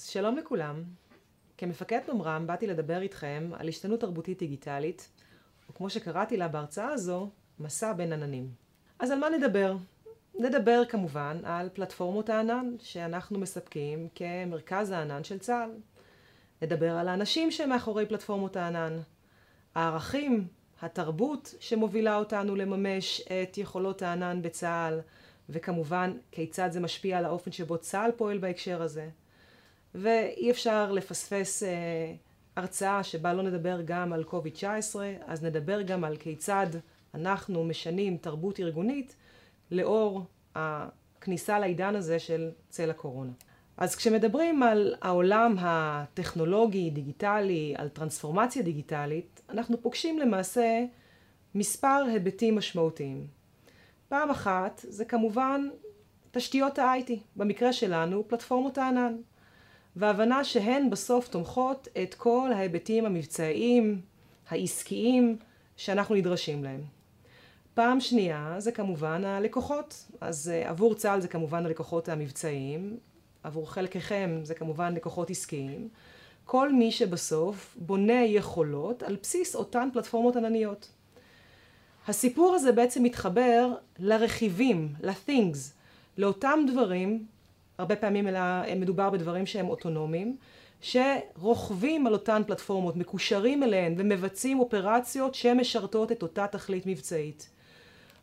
אז שלום לכולם. כמפקד ממר"ם באתי לדבר איתכם על השתנות תרבותית דיגיטלית, או כמו שקראתי לה בהרצאה הזו, מסע בין עננים. אז על מה נדבר? נדבר כמובן על פלטפורמות הענן שאנחנו מספקים כמרכז הענן של צה"ל. נדבר על האנשים שמאחורי פלטפורמות הענן, הערכים, התרבות שמובילה אותנו לממש את יכולות הענן בצה"ל, וכמובן כיצד זה משפיע על האופן שבו צה"ל פועל בהקשר הזה. ואי אפשר לפספס אה, הרצאה שבה לא נדבר גם על קוביד-19, אז נדבר גם על כיצד אנחנו משנים תרבות ארגונית לאור הכניסה לעידן הזה של צל הקורונה. אז כשמדברים על העולם הטכנולוגי, דיגיטלי, על טרנספורמציה דיגיטלית, אנחנו פוגשים למעשה מספר היבטים משמעותיים. פעם אחת זה כמובן תשתיות ה-IT, במקרה שלנו פלטפורמות הענן, והבנה שהן בסוף תומכות את כל ההיבטים המבצעיים, העסקיים, שאנחנו נדרשים להם. פעם שנייה זה כמובן הלקוחות, אז uh, עבור צה"ל זה כמובן הלקוחות המבצעיים, עבור חלקכם זה כמובן לקוחות עסקיים, כל מי שבסוף בונה יכולות על בסיס אותן פלטפורמות ענניות. הסיפור הזה בעצם מתחבר לרכיבים, ל-things, לאותם דברים, הרבה פעמים אלא מדובר בדברים שהם אוטונומיים, שרוכבים על אותן פלטפורמות, מקושרים אליהן ומבצעים אופרציות שמשרתות את אותה תכלית מבצעית.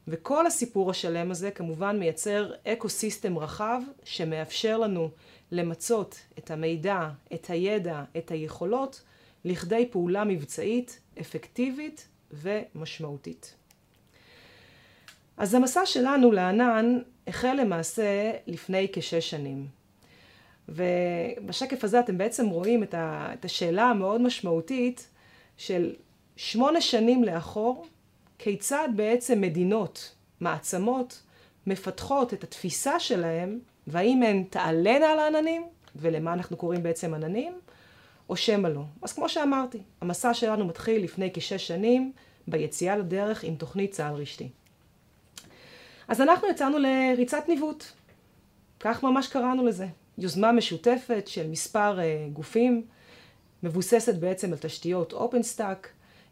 וכל הסיפור השלם הזה כמובן מייצר אקו סיסטם רחב שמאפשר לנו למצות את המידע, את הידע, את היכולות, לכדי פעולה מבצעית אפקטיבית ומשמעותית. אז המסע שלנו לענן החל למעשה לפני כשש שנים. ובשקף הזה אתם בעצם רואים את השאלה המאוד משמעותית של שמונה שנים לאחור, כיצד בעצם מדינות, מעצמות, מפתחות את התפיסה שלהם, והאם הן תעלנה על העננים, ולמה אנחנו קוראים בעצם עננים, או שמא לא. אז כמו שאמרתי, המסע שלנו מתחיל לפני כשש שנים, ביציאה לדרך עם תוכנית צה"ל רשתי. אז אנחנו יצאנו לריצת ניווט. כך ממש קראנו לזה. יוזמה משותפת של מספר uh, גופים, מבוססת בעצם על תשתיות OpenStack,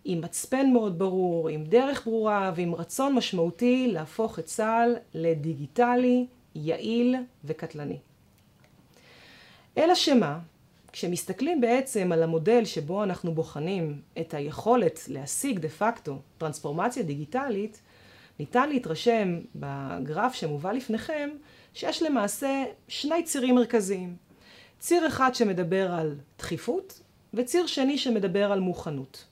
עם מצפן מאוד ברור, עם דרך ברורה ועם רצון משמעותי להפוך את צה"ל לדיגיטלי, יעיל וקטלני. אלא שמה, כשמסתכלים בעצם על המודל שבו אנחנו בוחנים את היכולת להשיג דה פקטו טרנספורמציה דיגיטלית, ניתן להתרשם בגרף שמובא לפניכם שיש למעשה שני צירים מרכזיים. ציר אחד שמדבר על דחיפות וציר שני שמדבר על מוכנות.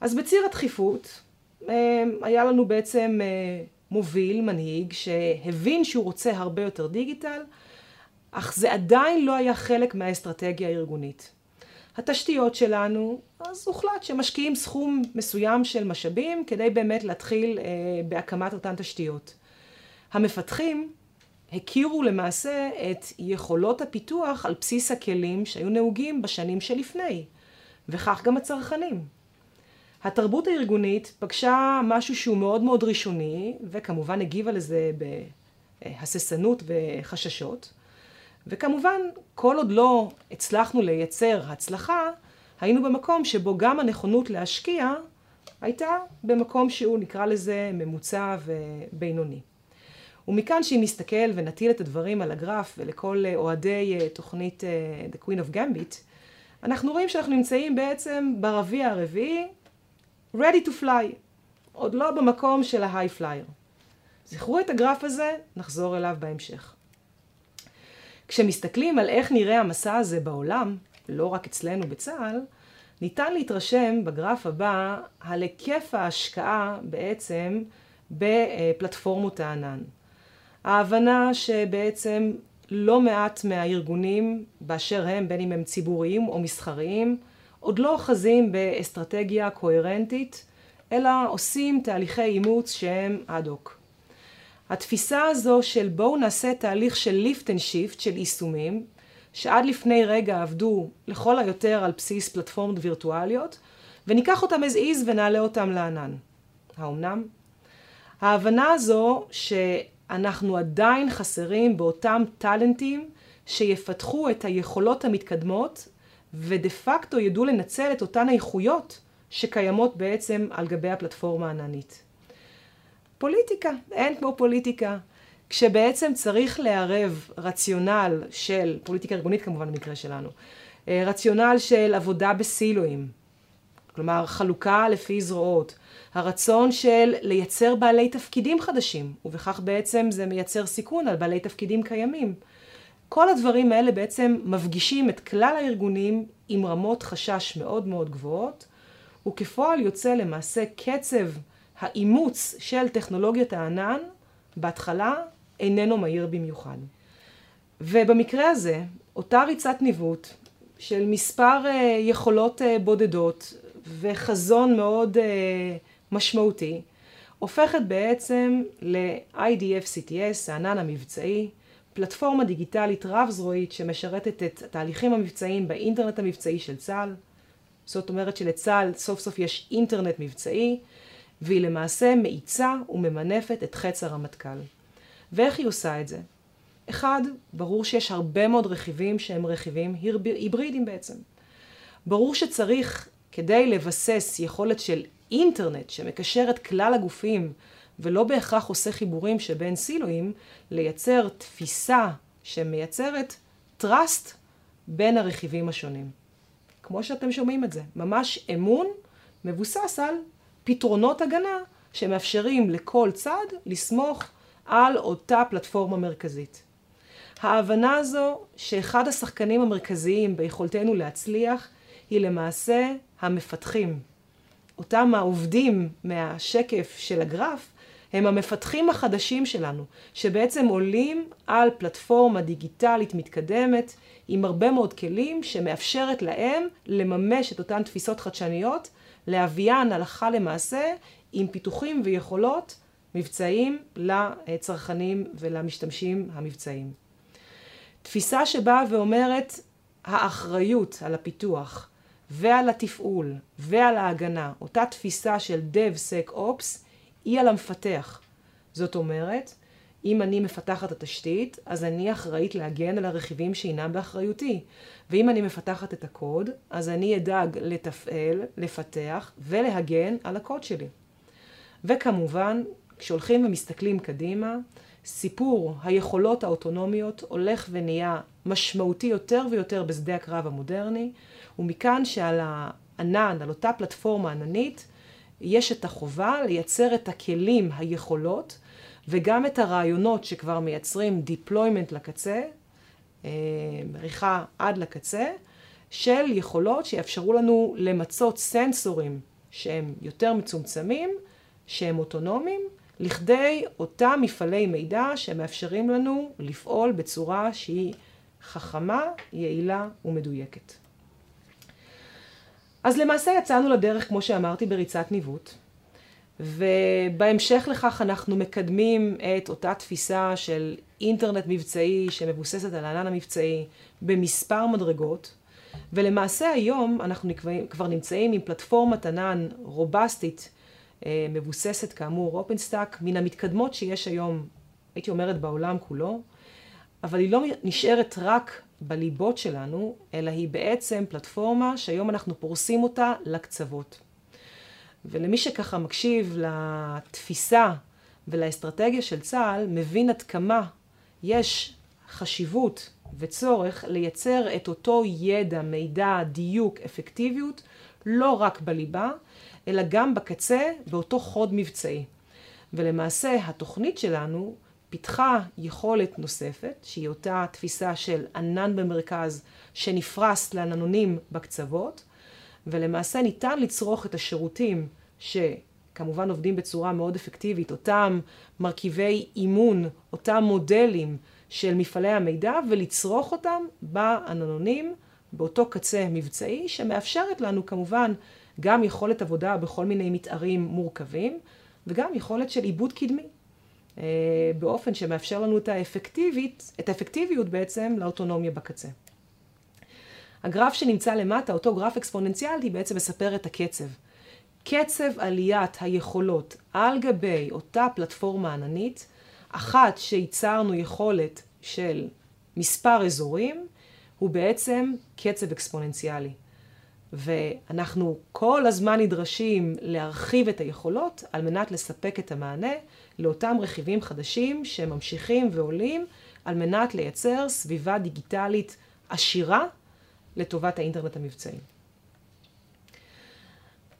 אז בציר הדחיפות אה, היה לנו בעצם אה, מוביל, מנהיג, שהבין שהוא רוצה הרבה יותר דיגיטל, אך זה עדיין לא היה חלק מהאסטרטגיה הארגונית. התשתיות שלנו, אז הוחלט שמשקיעים סכום מסוים של משאבים כדי באמת להתחיל אה, בהקמת אותן תשתיות. המפתחים הכירו למעשה את יכולות הפיתוח על בסיס הכלים שהיו נהוגים בשנים שלפני, וכך גם הצרכנים. התרבות הארגונית פגשה משהו שהוא מאוד מאוד ראשוני, וכמובן הגיבה לזה בהססנות וחששות. וכמובן, כל עוד לא הצלחנו לייצר הצלחה, היינו במקום שבו גם הנכונות להשקיע הייתה במקום שהוא נקרא לזה ממוצע ובינוני. ומכאן שאם נסתכל ונטיל את הדברים על הגרף ולכל אוהדי אה, תוכנית אה, The Queen of Gambit, אנחנו רואים שאנחנו נמצאים בעצם ברביע הרביעי, ready to fly, עוד לא במקום של ה-high flyer. זכרו את הגרף הזה, נחזור אליו בהמשך. כשמסתכלים על איך נראה המסע הזה בעולם, לא רק אצלנו בצה"ל, ניתן להתרשם בגרף הבא על היקף ההשקעה בעצם בפלטפורמות הענן. ההבנה שבעצם לא מעט מהארגונים באשר הם, בין אם הם ציבוריים או מסחריים, עוד לא אוחזים באסטרטגיה קוהרנטית, אלא עושים תהליכי אימוץ שהם אד הוק. התפיסה הזו של בואו נעשה תהליך של lift and shift של יישומים, שעד לפני רגע עבדו לכל היותר על בסיס פלטפורמות וירטואליות, וניקח אותם as is ונעלה אותם לענן. האומנם? ההבנה הזו שאנחנו עדיין חסרים באותם טאלנטים שיפתחו את היכולות המתקדמות ודה פקטו ידעו לנצל את אותן האיכויות שקיימות בעצם על גבי הפלטפורמה העננית. פוליטיקה, אין כמו פוליטיקה. כשבעצם צריך לערב רציונל של, פוליטיקה ארגונית כמובן במקרה שלנו, אה, רציונל של עבודה בסילואים, כלומר חלוקה לפי זרועות, הרצון של לייצר בעלי תפקידים חדשים, ובכך בעצם זה מייצר סיכון על בעלי תפקידים קיימים. כל הדברים האלה בעצם מפגישים את כלל הארגונים עם רמות חשש מאוד מאוד גבוהות, וכפועל יוצא למעשה קצב האימוץ של טכנולוגיית הענן בהתחלה איננו מהיר במיוחד. ובמקרה הזה, אותה ריצת ניווט של מספר uh, יכולות uh, בודדות וחזון מאוד uh, משמעותי, הופכת בעצם ל-IDF CTS, הענן המבצעי, פלטפורמה דיגיטלית רב-זרועית שמשרתת את התהליכים המבצעיים באינטרנט המבצעי של צה"ל. זאת אומרת שלצה"ל סוף סוף יש אינטרנט מבצעי, והיא למעשה מאיצה וממנפת את חץ הרמטכ"ל. ואיך היא עושה את זה? אחד, ברור שיש הרבה מאוד רכיבים שהם רכיבים היברידיים בעצם. ברור שצריך, כדי לבסס יכולת של אינטרנט שמקשר את כלל הגופים ולא בהכרח עושה חיבורים שבין סילואים, לייצר תפיסה שמייצרת trust בין הרכיבים השונים. כמו שאתם שומעים את זה, ממש אמון מבוסס על פתרונות הגנה שמאפשרים לכל צד לסמוך על אותה פלטפורמה מרכזית. ההבנה הזו שאחד השחקנים המרכזיים ביכולתנו להצליח היא למעשה המפתחים. אותם העובדים מהשקף של הגרף הם המפתחים החדשים שלנו, שבעצם עולים על פלטפורמה דיגיטלית מתקדמת עם הרבה מאוד כלים שמאפשרת להם לממש את אותן תפיסות חדשניות, להביאן הלכה למעשה עם פיתוחים ויכולות מבצעיים לצרכנים ולמשתמשים המבצעיים. תפיסה שבאה ואומרת האחריות על הפיתוח ועל התפעול ועל ההגנה, אותה תפיסה של DevSecOps, היא על המפתח. זאת אומרת, אם אני מפתחת התשתית, אז אני אחראית להגן על הרכיבים שאינם באחריותי. ואם אני מפתחת את הקוד, אז אני אדאג לתפעל, לפתח ולהגן על הקוד שלי. וכמובן, כשהולכים ומסתכלים קדימה, סיפור היכולות האוטונומיות הולך ונהיה משמעותי יותר ויותר בשדה הקרב המודרני, ומכאן שעל הענן, על אותה פלטפורמה עננית, יש את החובה לייצר את הכלים, היכולות, וגם את הרעיונות שכבר מייצרים deployment לקצה, מריחה אה, עד לקצה, של יכולות שיאפשרו לנו למצות סנסורים שהם יותר מצומצמים, שהם אוטונומיים, לכדי אותם מפעלי מידע שמאפשרים לנו לפעול בצורה שהיא חכמה, יעילה ומדויקת. אז למעשה יצאנו לדרך, כמו שאמרתי, בריצת ניווט, ובהמשך לכך אנחנו מקדמים את אותה תפיסה של אינטרנט מבצעי שמבוססת על הענן המבצעי במספר מדרגות, ולמעשה היום אנחנו כבר נמצאים עם פלטפורמת ענן רובסטית אה, מבוססת כאמור OpenStack, מן המתקדמות שיש היום, הייתי אומרת בעולם כולו, אבל היא לא נשארת רק בליבות שלנו, אלא היא בעצם פלטפורמה שהיום אנחנו פורסים אותה לקצוות. ולמי שככה מקשיב לתפיסה ולאסטרטגיה של צה"ל, מבין עד כמה יש חשיבות וצורך לייצר את אותו ידע, מידע, דיוק, אפקטיביות, לא רק בליבה, אלא גם בקצה, באותו חוד מבצעי. ולמעשה התוכנית שלנו פיתחה יכולת נוספת, שהיא אותה תפיסה של ענן במרכז שנפרס לעננונים בקצוות, ולמעשה ניתן לצרוך את השירותים שכמובן עובדים בצורה מאוד אפקטיבית, אותם מרכיבי אימון, אותם מודלים של מפעלי המידע, ולצרוך אותם בעננונים, באותו קצה מבצעי, שמאפשרת לנו כמובן גם יכולת עבודה בכל מיני מתארים מורכבים, וגם יכולת של עיבוד קדמי. אה, באופן שמאפשר לנו את האפקטיביות בעצם לאוטונומיה בקצה. הגרף שנמצא למטה, אותו גרף אקספוננציאלי, בעצם מספר את הקצב. קצב עליית היכולות על גבי אותה פלטפורמה עננית, אחת שייצרנו יכולת של מספר אזורים הוא בעצם קצב אקספוננציאלי. ואנחנו כל הזמן נדרשים להרחיב את היכולות על מנת לספק את המענה לאותם רכיבים חדשים שממשיכים ועולים על מנת לייצר סביבה דיגיטלית עשירה לטובת האינטרנט המבצעי.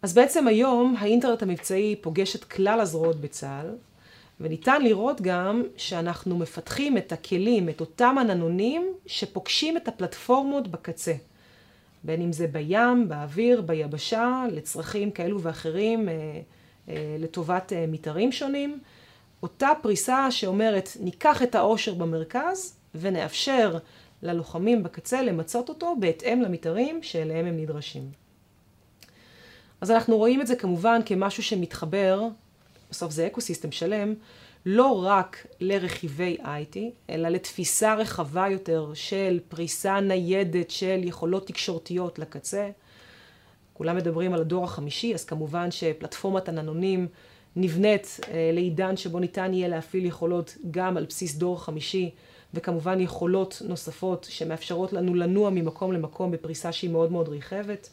אז בעצם היום האינטרנט המבצעי פוגש את כלל הזרועות בצה"ל, וניתן לראות גם שאנחנו מפתחים את הכלים, את אותם עננונים שפוגשים את הפלטפורמות בקצה. בין אם זה בים, באוויר, ביבשה, לצרכים כאלו ואחרים, אה, אה, לטובת אה, מתארים שונים. אותה פריסה שאומרת, ניקח את העושר במרכז ונאפשר ללוחמים בקצה למצות אותו בהתאם למתארים שאליהם הם נדרשים. אז אנחנו רואים את זה כמובן כמשהו שמתחבר, בסוף זה אקו סיסטם שלם, לא רק לרכיבי IT, אלא לתפיסה רחבה יותר של פריסה ניידת של יכולות תקשורתיות לקצה. כולם מדברים על הדור החמישי, אז כמובן שפלטפורמת עננונים נבנית אה, לעידן שבו ניתן יהיה להפעיל יכולות גם על בסיס דור חמישי, וכמובן יכולות נוספות שמאפשרות לנו לנוע ממקום למקום בפריסה שהיא מאוד מאוד רחבת.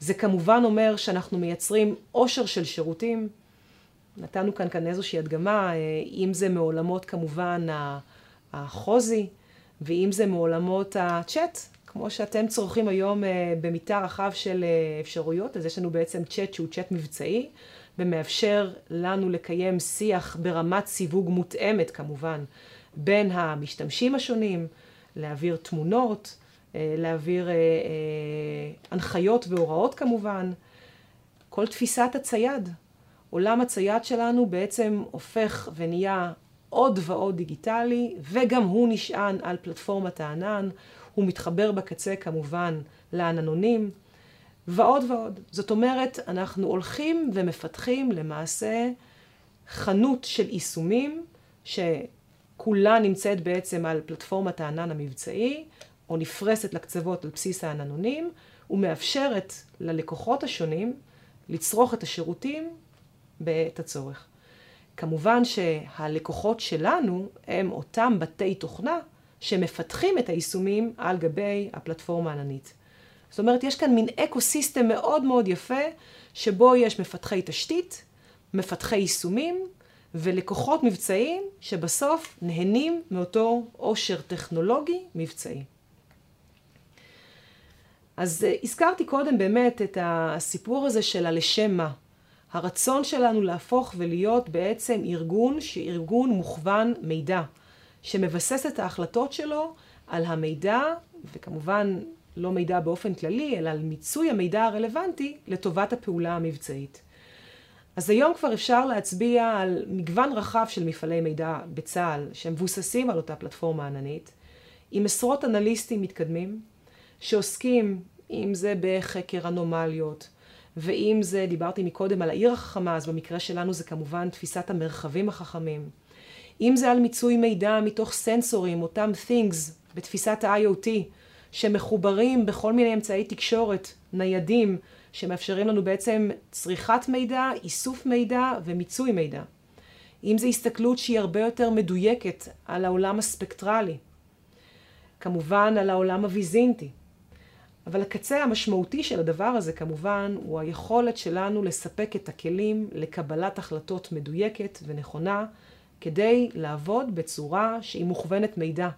זה כמובן אומר שאנחנו מייצרים עושר של שירותים. נתנו כאן כאן איזושהי הדגמה, אה, אם זה מעולמות כמובן החוזי, ואם זה מעולמות הצ'אט, כמו שאתם צורכים היום אה, במתאר רחב של אה, אפשרויות, אז יש לנו בעצם צ'אט שהוא צ'אט מבצעי, ומאפשר לנו לקיים שיח ברמת סיווג מותאמת כמובן, בין המשתמשים השונים, להעביר תמונות, אה, להעביר אה, אה, הנחיות והוראות כמובן. כל תפיסת הצייד. עולם הצייד שלנו בעצם הופך ונהיה עוד ועוד דיגיטלי, וגם הוא נשען על פלטפורמת הענן. הוא מתחבר בקצה כמובן לעננונים, ועוד ועוד. זאת אומרת, אנחנו הולכים ומפתחים למעשה חנות של יישומים, שכולה נמצאת בעצם על פלטפורמת הענן המבצעי, או נפרסת לקצוות על בסיס העננונים, ומאפשרת ללקוחות השונים לצרוך את השירותים בעת הצורך. כמובן שהלקוחות שלנו הם אותם בתי תוכנה שמפתחים את היישומים על גבי הפלטפורמה העננית. זאת אומרת, יש כאן מין אקו סיסטם מאוד מאוד יפה, שבו יש מפתחי תשתית, מפתחי יישומים ולקוחות מבצעיים שבסוף נהנים מאותו עושר טכנולוגי מבצעי. אז אה, הזכרתי קודם באמת את הסיפור הזה של הלשם מה. הרצון שלנו להפוך ולהיות בעצם ארגון שארגון מוכוון מידע, שמבסס את ההחלטות שלו על המידע, וכמובן לא מידע באופן כללי, אלא על מיצוי המידע הרלוונטי לטובת הפעולה המבצעית. אז היום כבר אפשר להצביע על מגוון רחב של מפעלי מידע בצה"ל, שמבוססים על אותה פלטפורמה עננית, עם עשרות אנליסטים מתקדמים, שעוסקים, אם זה בחקר אנומליות, ואם זה, דיברתי מקודם על העיר החכמה, אז במקרה שלנו זה כמובן תפיסת המרחבים החכמים. אם זה על מיצוי מידע מתוך סנסורים, אותם things בתפיסת ה-IoT, שמחוברים בכל מיני אמצעי תקשורת ניידים, שמאפשרים לנו בעצם צריכת מידע, איסוף מידע ומיצוי מידע. אם זו הסתכלות שהיא הרבה יותר מדויקת על העולם הספקטרלי, כמובן על העולם הוויזינטי, אבל הקצה המשמעותי של הדבר הזה כמובן הוא היכולת שלנו לספק את הכלים לקבלת החלטות מדויקת ונכונה כדי לעבוד בצורה שהיא מוכוונת מידע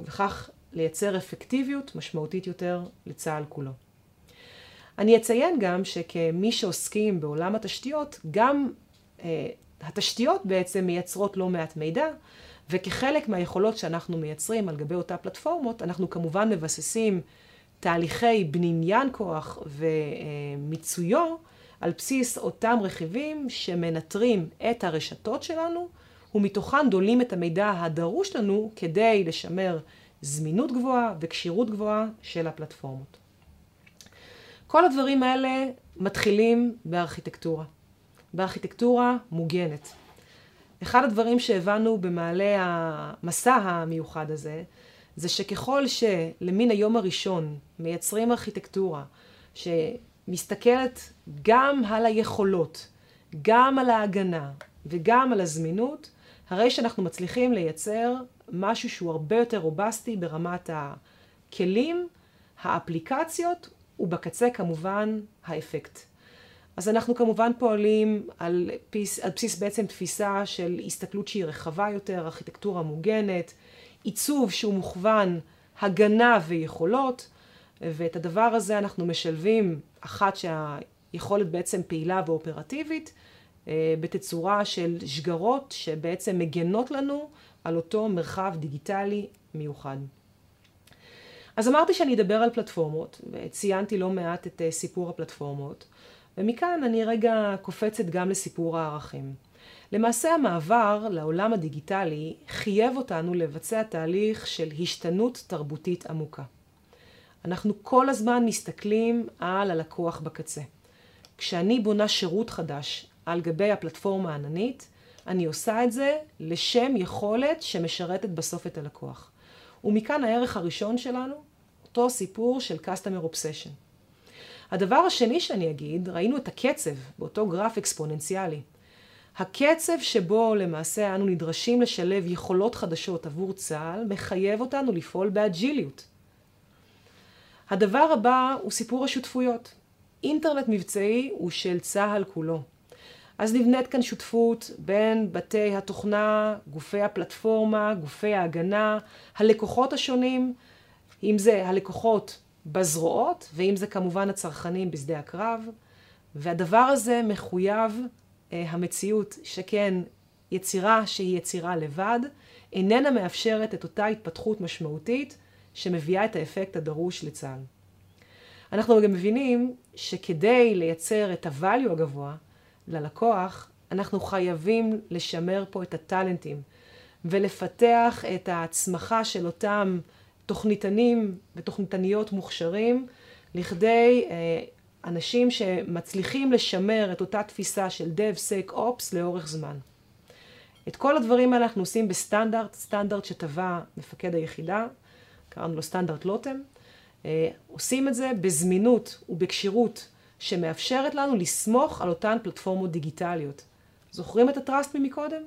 ובכך לייצר אפקטיביות משמעותית יותר לצה"ל כולו. אני אציין גם שכמי שעוסקים בעולם התשתיות, גם אה, התשתיות בעצם מייצרות לא מעט מידע, וכחלק מהיכולות שאנחנו מייצרים על גבי אותה פלטפורמות, אנחנו כמובן מבססים תהליכי בניין כוח ומיצויו על בסיס אותם רכיבים שמנטרים את הרשתות שלנו ומתוכן דולים את המידע הדרוש לנו כדי לשמר זמינות גבוהה וכשירות גבוהה של הפלטפורמות. כל הדברים האלה מתחילים בארכיטקטורה. בארכיטקטורה מוגנת. אחד הדברים שהבנו במעלה המסע המיוחד הזה, זה שככל שלמן היום הראשון מייצרים ארכיטקטורה שמסתכלת גם על היכולות, גם על ההגנה וגם על הזמינות, הרי שאנחנו מצליחים לייצר משהו שהוא הרבה יותר רובסטי ברמת הכלים, האפליקציות, ובקצה כמובן האפקט. אז אנחנו כמובן פועלים על, פיס, על בסיס בעצם תפיסה של הסתכלות שהיא רחבה יותר, ארכיטקטורה מוגנת, עיצוב שהוא מוכוון הגנה ויכולות, ואת הדבר הזה אנחנו משלבים, אחת שהיכולת בעצם פעילה ואופרטיבית, אה, בתצורה של שגרות שבעצם מגנות לנו על אותו מרחב דיגיטלי מיוחד. אז אמרתי שאני אדבר על פלטפורמות, וציינתי לא מעט את אה, סיפור הפלטפורמות, ומכאן אני רגע קופצת גם לסיפור הערכים. למעשה המעבר לעולם הדיגיטלי חייב אותנו לבצע תהליך של השתנות תרבותית עמוקה. אנחנו כל הזמן מסתכלים על הלקוח בקצה. כשאני בונה שירות חדש על גבי הפלטפורמה העננית, אני עושה את זה לשם יכולת שמשרתת בסוף את הלקוח. ומכאן הערך הראשון שלנו, אותו סיפור של Customer Obsession. הדבר השני שאני אגיד, ראינו את הקצב באותו גרף אקספוננציאלי. הקצב שבו למעשה אנו נדרשים לשלב יכולות חדשות עבור צה"ל, מחייב אותנו לפעול באג'יליות. הדבר הבא הוא סיפור השותפויות. אינטרנט מבצעי הוא של צה"ל כולו. אז נבנית כאן שותפות בין בתי התוכנה, גופי הפלטפורמה, גופי ההגנה, הלקוחות השונים, אם זה הלקוחות בזרועות, ואם זה כמובן הצרכנים בשדה הקרב. והדבר הזה מחויב אה, המציאות, שכן יצירה שהיא יצירה לבד, איננה מאפשרת את אותה התפתחות משמעותית שמביאה את האפקט הדרוש לצה"ל. אנחנו גם מבינים שכדי לייצר את הvalue הגבוה ללקוח, אנחנו חייבים לשמר פה את הטאלנטים ולפתח את ההצמחה של אותם תוכניתנים ותוכניתניות מוכשרים לכדי אה, אנשים שמצליחים לשמר את אותה תפיסה של DevSecOps לאורך זמן. את כל הדברים האלה אנחנו עושים בסטנדרט, סטנדרט שטבע מפקד היחידה, קראנו לו סטנדרט לוטם. אה, עושים את זה בזמינות ובכשירות שמאפשרת לנו לסמוך על אותן פלטפורמות דיגיטליות. זוכרים את הטראסט ממקודם?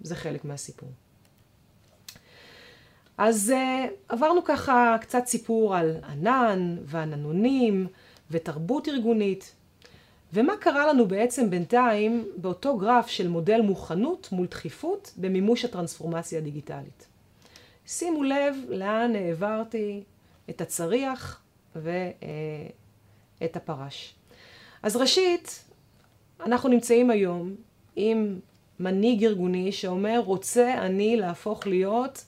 זה חלק מהסיפור. אז uh, עברנו ככה קצת סיפור על ענן ועננונים ותרבות ארגונית. ומה קרה לנו בעצם בינתיים באותו גרף של מודל מוכנות מול דחיפות במימוש הטרנספורמציה הדיגיטלית. שימו לב לאן העברתי את הצריח ואת הפרש. אז ראשית, אנחנו נמצאים היום עם מנהיג ארגוני שאומר, רוצה אני להפוך להיות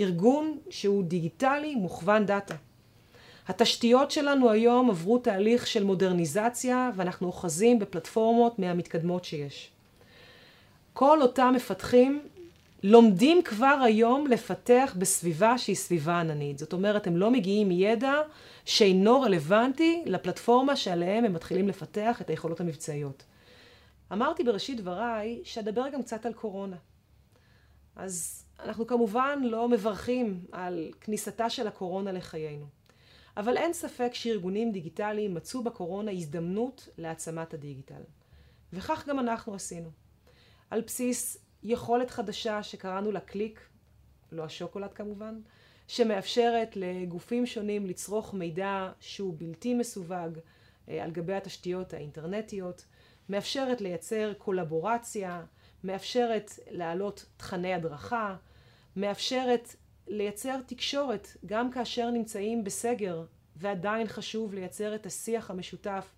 ארגון שהוא דיגיטלי מוכוון דאטה. התשתיות שלנו היום עברו תהליך של מודרניזציה ואנחנו אוחזים בפלטפורמות מהמתקדמות שיש. כל אותם מפתחים לומדים כבר היום לפתח בסביבה שהיא סביבה עננית. זאת אומרת, הם לא מגיעים מידע שאינו רלוונטי לפלטפורמה שעליהם הם מתחילים לפתח את היכולות המבצעיות. אמרתי בראשית דבריי שאדבר גם קצת על קורונה. אז אנחנו כמובן לא מברכים על כניסתה של הקורונה לחיינו. אבל אין ספק שארגונים דיגיטליים מצאו בקורונה הזדמנות להעצמת הדיגיטל. וכך גם אנחנו עשינו. על בסיס יכולת חדשה שקראנו לה קליק, לא השוקולד כמובן, שמאפשרת לגופים שונים לצרוך מידע שהוא בלתי מסווג אה, על גבי התשתיות האינטרנטיות, מאפשרת לייצר קולבורציה, מאפשרת להעלות תכני הדרכה, מאפשרת לייצר תקשורת גם כאשר נמצאים בסגר ועדיין חשוב לייצר את השיח המשותף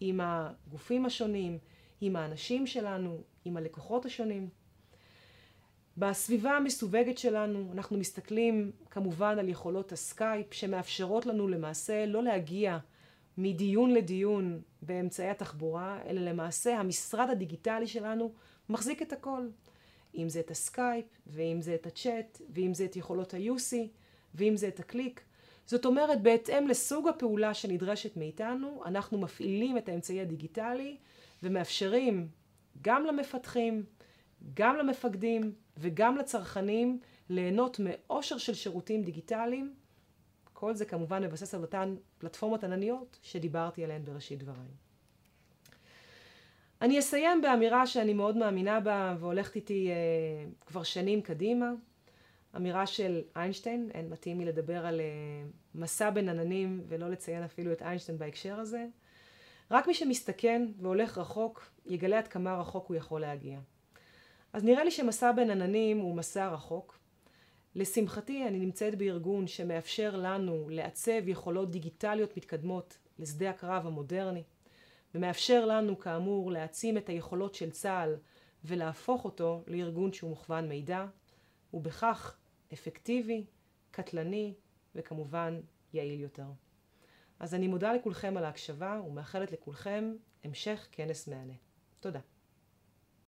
עם הגופים השונים, עם האנשים שלנו, עם הלקוחות השונים. בסביבה המסווגת שלנו אנחנו מסתכלים כמובן על יכולות הסקייפ שמאפשרות לנו למעשה לא להגיע מדיון לדיון באמצעי התחבורה, אלא למעשה המשרד הדיגיטלי שלנו מחזיק את הכל. אם זה את הסקייפ, ואם זה את הצ'אט, ואם זה את יכולות ה-UC, ואם זה את הקליק. זאת אומרת, בהתאם לסוג הפעולה שנדרשת מאיתנו, אנחנו מפעילים את האמצעי הדיגיטלי ומאפשרים גם למפתחים, גם למפקדים וגם לצרכנים ליהנות מעושר של שירותים דיגיטליים. כל זה כמובן מבסס על אותן פלטפורמות ענניות שדיברתי עליהן בראשית דבריי. אני אסיים באמירה שאני מאוד מאמינה בה והולכת איתי אה, כבר שנים קדימה. אמירה של איינשטיין, אין מתאים לי לדבר על מסע בין עננים ולא לציין אפילו את איינשטיין בהקשר הזה. רק מי שמסתכן והולך רחוק, יגלה עד כמה רחוק הוא יכול להגיע. אז נראה לי שמסע בין עננים הוא מסע רחוק. לשמחתי, אני נמצאת בארגון שמאפשר לנו לעצב יכולות דיגיטליות מתקדמות לשדה הקרב המודרני, ומאפשר לנו, כאמור, להעצים את היכולות של צה"ל ולהפוך אותו לארגון שהוא מוכוון מידע, ובכך אפקטיבי, קטלני וכמובן יעיל יותר. אז אני מודה לכולכם על ההקשבה ומאחלת לכולכם המשך כנס מהנה. תודה.